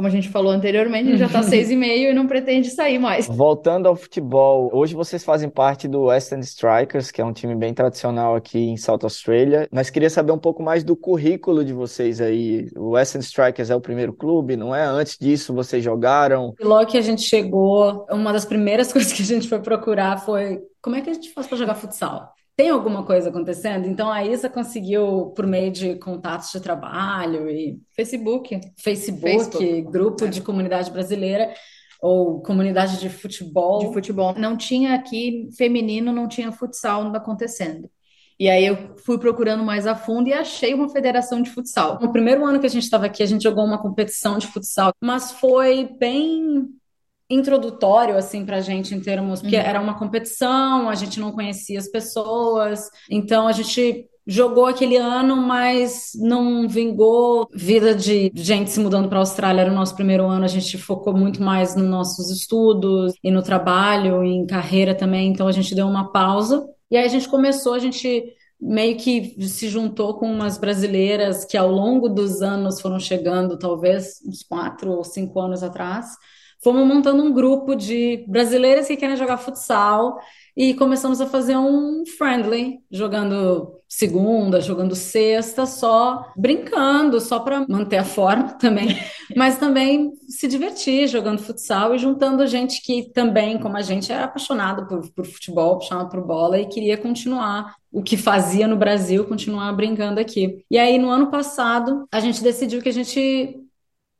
[SPEAKER 19] como a gente falou anteriormente, já está <laughs> seis e meio e não pretende sair mais.
[SPEAKER 20] Voltando ao futebol, hoje vocês fazem parte do Western Strikers, que é um time bem tradicional aqui em South Australia, mas queria saber um pouco mais do currículo de vocês aí. O Western Strikers é o primeiro clube, não é? Antes disso vocês jogaram?
[SPEAKER 23] Logo que a gente chegou, uma das primeiras <laughs> coisas que a gente foi procurar foi como é que a gente faz para jogar futsal? Tem alguma coisa acontecendo. Então a Isa conseguiu, por meio de contatos de trabalho e
[SPEAKER 19] Facebook,
[SPEAKER 23] Facebook, Facebook. grupo de comunidade brasileira ou comunidade de futebol.
[SPEAKER 19] De futebol. Não tinha aqui feminino, não tinha futsal acontecendo. E aí eu fui procurando mais a fundo e achei uma federação de futsal.
[SPEAKER 23] No primeiro ano que a gente estava aqui, a gente jogou uma competição de futsal, mas foi bem introdutório assim para a gente em termos porque uhum. era uma competição, a gente não conhecia as pessoas, então a gente jogou aquele ano, mas não vingou. Vida de gente se mudando para a Austrália era o nosso primeiro ano, a gente focou muito mais nos nossos estudos e no trabalho, e em carreira também, então a gente deu uma pausa. E aí a gente começou, a gente meio que se juntou com umas brasileiras que ao longo dos anos foram chegando, talvez uns quatro ou cinco anos atrás, fomos montando um grupo de brasileiras que querem jogar futsal e começamos a fazer um friendly, jogando segunda, jogando sexta, só brincando, só para manter a forma <laughs> também, mas também se divertir jogando futsal e juntando gente que também, como a gente, é apaixonado por, por futebol, apaixonado por bola e queria continuar o que fazia no Brasil, continuar brincando aqui. E aí, no ano passado, a gente decidiu que a gente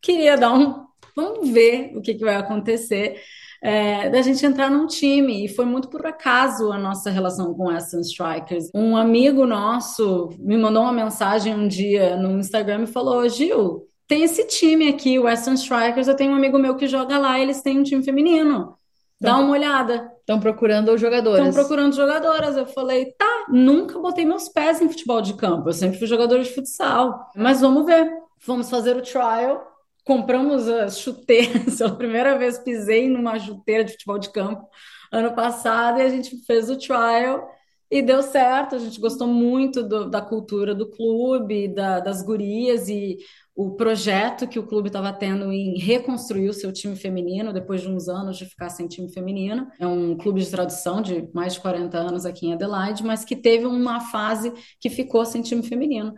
[SPEAKER 23] queria dar um vamos ver o que, que vai acontecer. É, da gente entrar num time, e foi muito por acaso a nossa relação com Aston Strikers. Um amigo nosso me mandou uma mensagem um dia no Instagram e falou: Gil, tem esse time aqui, o Western Strikers. Eu tenho um amigo meu que joga lá, eles têm um time feminino. Dá uma olhada.
[SPEAKER 19] Estão procurando jogadoras.
[SPEAKER 23] Estão procurando jogadoras. Eu falei, tá, nunca botei meus pés em futebol de campo. Eu sempre fui jogadora de futsal. Mas vamos ver. Vamos fazer o trial compramos as chuteiras. <laughs> Pela primeira vez pisei numa chuteira de futebol de campo ano passado e a gente fez o trial e deu certo. A gente gostou muito do, da cultura do clube, da, das gurias e o projeto que o clube estava tendo em reconstruir o seu time feminino depois de uns anos de ficar sem time feminino. É um clube de tradução de mais de 40 anos aqui em Adelaide, mas que teve uma fase que ficou sem time feminino.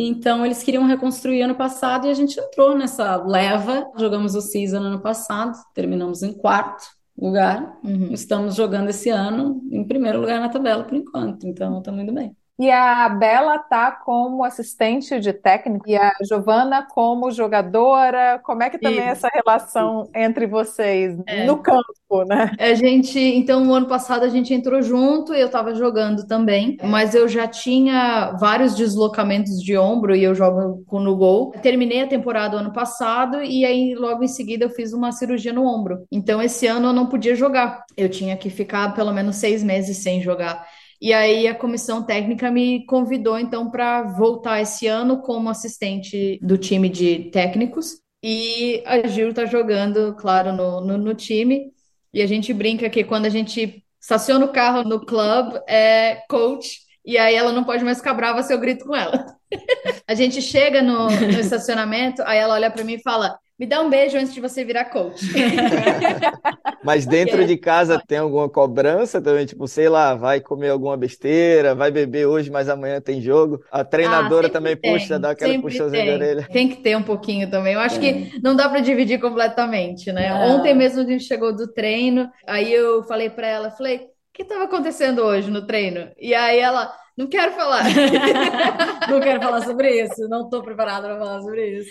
[SPEAKER 23] Então, eles queriam reconstruir ano passado e a gente entrou nessa leva. Jogamos o season ano passado, terminamos em quarto lugar. Uhum. Estamos jogando esse ano em primeiro lugar na tabela por enquanto, então está muito bem.
[SPEAKER 22] E a Bela tá como assistente de técnico e a Giovana como jogadora. Como é que também é essa relação entre vocês é. no campo, né?
[SPEAKER 19] A gente, então, no ano passado a gente entrou junto, eu estava jogando também, mas eu já tinha vários deslocamentos de ombro e eu jogo no gol. Terminei a temporada ano passado e aí logo em seguida eu fiz uma cirurgia no ombro. Então esse ano eu não podia jogar. Eu tinha que ficar pelo menos seis meses sem jogar. E aí a comissão técnica me convidou então para voltar esse ano como assistente do time de técnicos. E a Gil está jogando, claro, no, no, no, time. E a gente brinca que quando a gente estaciona o carro no clube, é coach. E aí ela não pode mais ficar brava se eu grito com ela. <laughs> a gente chega no, no estacionamento, aí ela olha para mim e fala: me dá um beijo antes de você virar coach. <laughs>
[SPEAKER 20] Mas dentro de casa tem alguma cobrança também? Tipo, sei lá, vai comer alguma besteira, vai beber hoje, mas amanhã tem jogo. A treinadora ah, também tem, puxa, dá aquela puxãozinha de orelha.
[SPEAKER 19] Tem que ter um pouquinho também. Eu acho é. que não dá para dividir completamente, né? Ah. Ontem mesmo a gente chegou do treino, aí eu falei para ela, falei, o que estava acontecendo hoje no treino? E aí ela não quero falar. <laughs>
[SPEAKER 23] não quero falar sobre isso. Não estou preparada para falar sobre isso.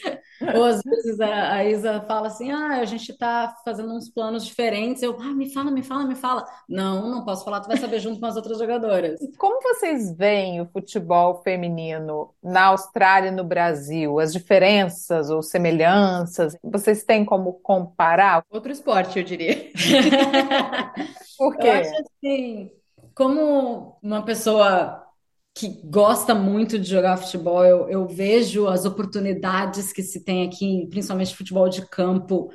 [SPEAKER 23] Ou às vezes a, a Isa fala assim: ah, a gente está fazendo uns planos diferentes. Eu, ah, me fala, me fala, me fala. Não, não posso falar, tu vai saber junto com as outras jogadoras.
[SPEAKER 22] Como vocês veem o futebol feminino na Austrália e no Brasil? As diferenças ou semelhanças? Vocês têm como comparar?
[SPEAKER 19] Outro esporte, eu diria. <laughs>
[SPEAKER 22] Por quê?
[SPEAKER 23] Eu acho assim, como uma pessoa que gosta muito de jogar futebol, eu, eu, vejo as oportunidades que se tem aqui, principalmente futebol de campo,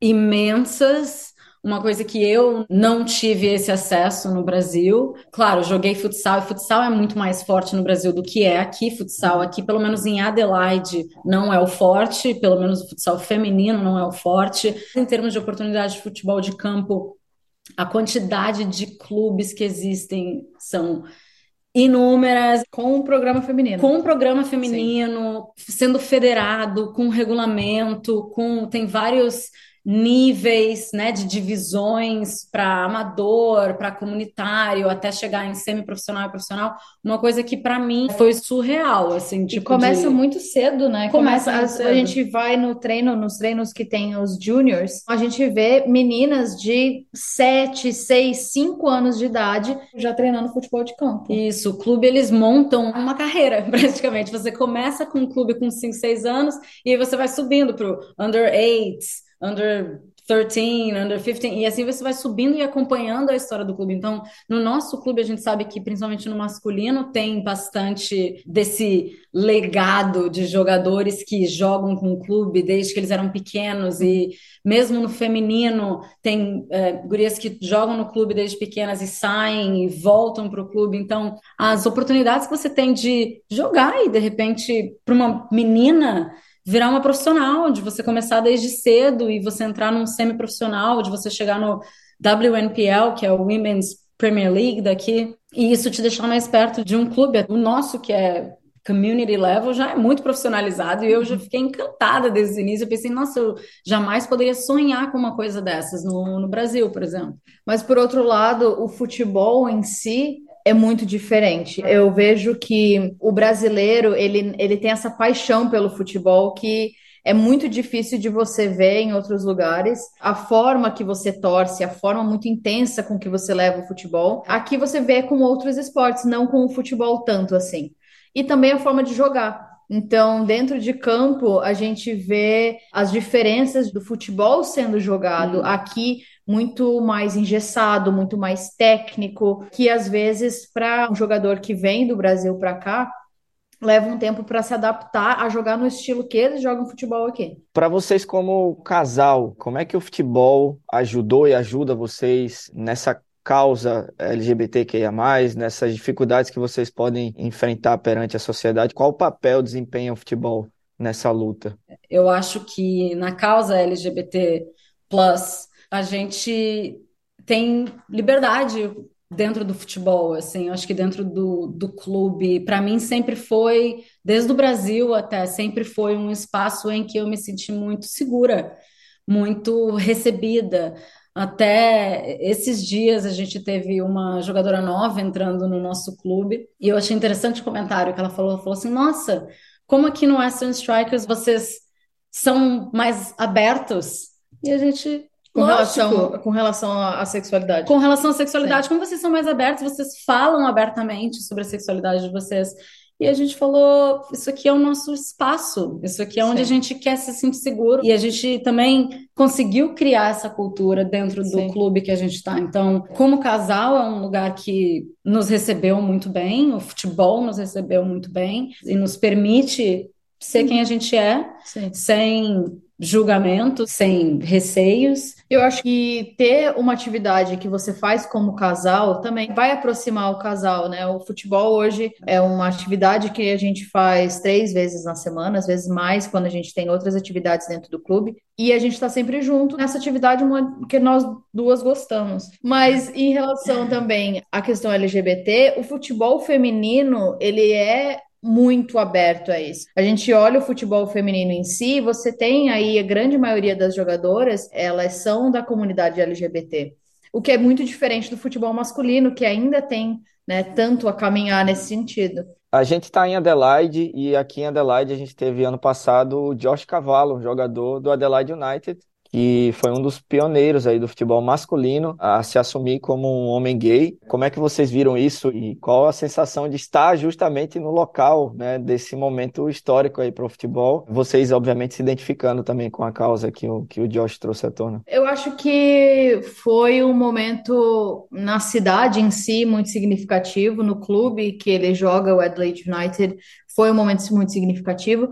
[SPEAKER 23] imensas. Uma coisa que eu não tive esse acesso no Brasil. Claro, joguei futsal e futsal é muito mais forte no Brasil do que é aqui. Futsal aqui, pelo menos em Adelaide, não é o forte, pelo menos o futsal feminino não é o forte. Em termos de oportunidade de futebol de campo, a quantidade de clubes que existem são inúmeras.
[SPEAKER 19] Com o programa feminino.
[SPEAKER 23] Com o programa feminino, Sim. sendo federado, com regulamento, com tem vários níveis né, de divisões para amador, para comunitário, até chegar em semi-profissional e profissional, uma coisa que para mim foi surreal, assim, tipo
[SPEAKER 19] e começa
[SPEAKER 23] de...
[SPEAKER 19] muito cedo, né?
[SPEAKER 23] Começa,
[SPEAKER 19] começa cedo. a gente vai no treino, nos treinos que tem os juniors, a gente vê meninas de 7, 6, 5 anos de idade já treinando futebol de campo.
[SPEAKER 23] Isso, o clube eles montam uma carreira, <laughs> praticamente. Você começa com um clube com 5, 6 anos e aí você vai subindo pro under 8, under 13, under 15, e assim você vai subindo e acompanhando a história do clube. Então, no nosso clube, a gente sabe que, principalmente no masculino, tem bastante desse legado de jogadores que jogam com o clube desde que eles eram pequenos, e mesmo no feminino, tem é, gurias que jogam no clube desde pequenas e saem e voltam para o clube. Então, as oportunidades que você tem de jogar e, de repente, para uma menina virar uma profissional, de você começar desde cedo e você entrar num semi-profissional, de você chegar no WNPL, que é o Women's Premier League daqui, e isso te deixar mais perto de um clube. O nosso, que é community level, já é muito profissionalizado e eu já fiquei encantada desde o início. Eu pensei, nossa, eu jamais poderia sonhar com uma coisa dessas no, no Brasil, por exemplo.
[SPEAKER 19] Mas, por outro lado, o futebol em si é muito diferente. Eu vejo que o brasileiro, ele, ele tem essa paixão pelo futebol que é muito difícil de você ver em outros lugares. A forma que você torce, a forma muito intensa com que você leva o futebol. Aqui você vê com outros esportes, não com o futebol tanto assim. E também a forma de jogar. Então, dentro de campo, a gente vê as diferenças do futebol sendo jogado. Hum. Aqui, muito mais engessado, muito mais técnico, que às vezes para um jogador que vem do Brasil para cá leva um tempo para se adaptar a jogar no estilo que eles jogam futebol aqui.
[SPEAKER 20] Para vocês como casal, como é que o futebol ajudou e ajuda vocês nessa causa LGBTQIA+, nessas dificuldades que vocês podem enfrentar perante a sociedade? Qual papel desempenha o futebol nessa luta?
[SPEAKER 23] Eu acho que na causa LGBT+, a gente tem liberdade dentro do futebol, assim, eu acho que dentro do, do clube, para mim sempre foi, desde o Brasil até, sempre foi um espaço em que eu me senti muito segura, muito recebida. Até esses dias a gente teve uma jogadora nova entrando no nosso clube e eu achei interessante o comentário que ela falou, ela falou assim, nossa, como aqui no Western Strikers vocês são mais abertos? E a gente
[SPEAKER 19] com relação, com relação à sexualidade.
[SPEAKER 23] Com relação à sexualidade, Sim. como vocês são mais abertos, vocês falam abertamente sobre a sexualidade de vocês. E a gente falou: isso aqui é o nosso espaço, isso aqui é onde Sim. a gente quer se sentir seguro. E a gente também conseguiu criar essa cultura dentro do Sim. clube que a gente está. Então, como casal, é um lugar que nos recebeu muito bem, o futebol nos recebeu muito bem e nos permite ser quem a gente é, sem julgamento, sem receios.
[SPEAKER 19] Eu acho que ter uma atividade que você faz como casal também vai aproximar o casal, né? O futebol hoje é uma atividade que a gente faz três vezes na semana, às vezes mais quando a gente tem outras atividades dentro do clube. E a gente está sempre junto nessa atividade uma, que nós duas gostamos. Mas em relação também à questão LGBT, o futebol feminino, ele é muito aberto a isso. A gente olha o futebol feminino em si, você tem aí a grande maioria das jogadoras, elas são da comunidade LGBT. O que é muito diferente do futebol masculino, que ainda tem né, tanto a caminhar nesse sentido.
[SPEAKER 20] A gente está em Adelaide e aqui em Adelaide a gente teve ano passado o Josh Cavallo, um jogador do Adelaide United, que foi um dos pioneiros aí do futebol masculino a se assumir como um homem gay. Como é que vocês viram isso e qual a sensação de estar justamente no local, né, desse momento histórico aí para o futebol? Vocês, obviamente, se identificando também com a causa que o, que o Josh trouxe à tona.
[SPEAKER 19] Eu acho que foi um momento na cidade em si muito significativo, no clube que ele joga, o Adelaide United, foi um momento muito significativo,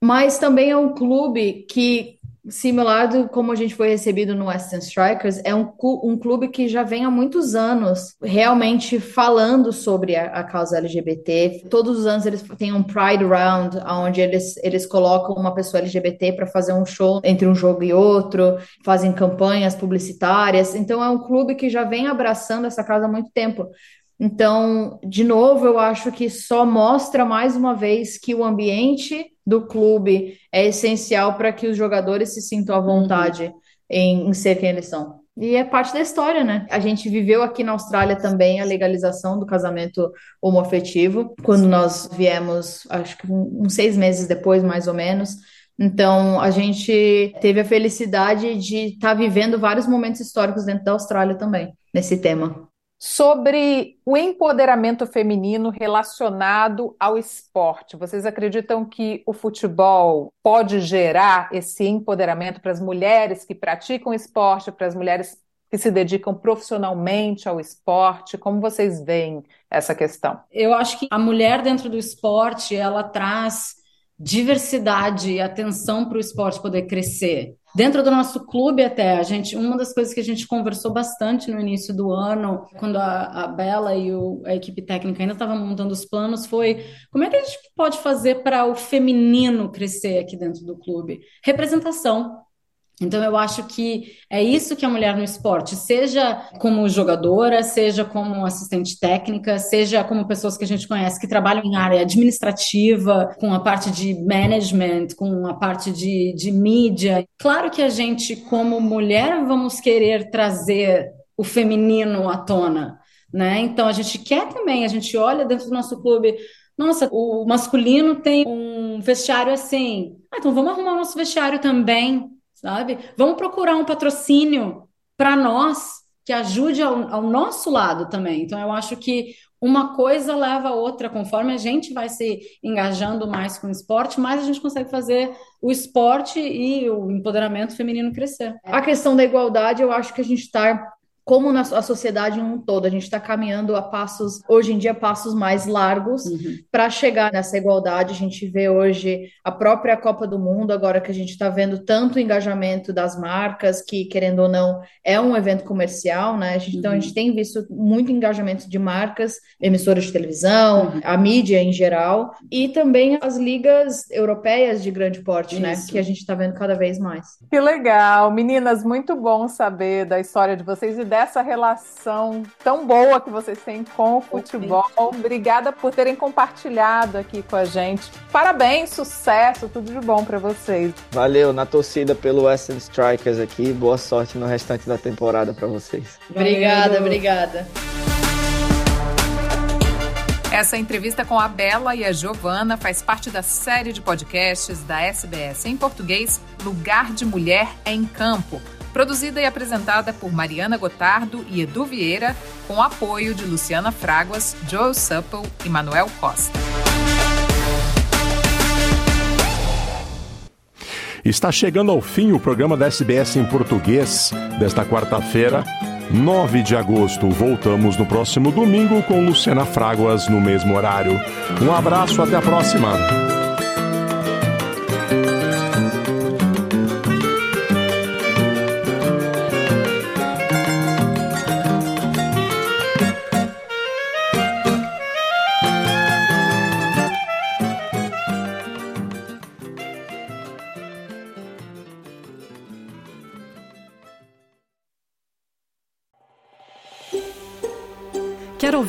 [SPEAKER 19] mas também é um clube que similar do como a gente foi recebido no Western Strikers, é um, um clube que já vem há muitos anos realmente falando sobre a, a causa LGBT. Todos os anos eles têm um Pride Round, onde eles, eles colocam uma pessoa LGBT para fazer um show entre um jogo e outro, fazem campanhas publicitárias. Então é um clube que já vem abraçando essa causa há muito tempo. Então, de novo, eu acho que só mostra mais uma vez que o ambiente do clube é essencial para que os jogadores se sintam à vontade uhum. em, em ser quem eles são. E é parte da história, né? A gente viveu aqui na Austrália também a legalização do casamento homoafetivo, quando nós viemos, acho que uns seis meses depois, mais ou menos. Então, a gente teve a felicidade de estar tá vivendo vários momentos históricos dentro da Austrália também, nesse tema
[SPEAKER 22] sobre o empoderamento feminino relacionado ao esporte. Vocês acreditam que o futebol pode gerar esse empoderamento para as mulheres que praticam esporte, para as mulheres que se dedicam profissionalmente ao esporte? Como vocês veem essa questão?
[SPEAKER 23] Eu acho que a mulher dentro do esporte, ela traz diversidade e atenção para o esporte poder crescer. Dentro do nosso clube até, a gente, uma das coisas que a gente conversou bastante no início do ano, quando a, a Bela e o, a equipe técnica ainda estavam montando os planos, foi como é que a gente pode fazer para o feminino crescer aqui dentro do clube? Representação. Então, eu acho que é isso que a mulher no esporte, seja como jogadora, seja como assistente técnica, seja como pessoas que a gente conhece que trabalham em área administrativa, com a parte de management, com a parte de, de mídia. Claro que a gente, como mulher, vamos querer trazer o feminino à tona, né? Então, a gente quer também, a gente olha dentro do nosso clube. Nossa, o masculino tem um vestiário assim. Ah, então vamos arrumar o nosso vestiário também sabe? Vamos procurar um patrocínio para nós que ajude ao, ao, nosso lado também. Então, eu acho que uma coisa leva a outra, conforme a gente vai se engajando mais com o esporte, mais a gente consegue fazer o esporte e o empoderamento feminino crescer.
[SPEAKER 19] A questão da igualdade, eu acho que a gente está como na a sociedade um todo, a gente está caminhando a passos, hoje em dia, passos mais largos uhum. para chegar nessa igualdade. A gente vê hoje a própria Copa do Mundo, agora que a gente está vendo tanto engajamento das marcas, que, querendo ou não, é um evento comercial, né? A gente, uhum. Então, a gente tem visto muito engajamento de marcas, emissoras de televisão, uhum. a mídia em geral, e também as ligas europeias de grande porte, né? Isso. né? Que a gente está vendo cada vez mais.
[SPEAKER 22] Que legal! Meninas, muito bom saber da história de vocês e essa relação tão boa que vocês têm com o futebol. Obrigada por terem compartilhado aqui com a gente. Parabéns, sucesso, tudo de bom para vocês.
[SPEAKER 20] Valeu, na torcida pelo Western Strikers aqui. Boa sorte no restante da temporada para vocês.
[SPEAKER 19] Obrigada, obrigada.
[SPEAKER 22] Essa entrevista com a Bela e a Giovana faz parte da série de podcasts da SBS em português Lugar de Mulher é em Campo, produzida e apresentada por Mariana Gotardo e Edu Vieira, com apoio de Luciana Fraguas, Joel Supple e Manuel Costa.
[SPEAKER 3] Está chegando ao fim o programa da SBS em português desta quarta-feira. 9 de agosto. Voltamos no próximo domingo com Luciana Fraguas no mesmo horário. Um abraço, até a próxima.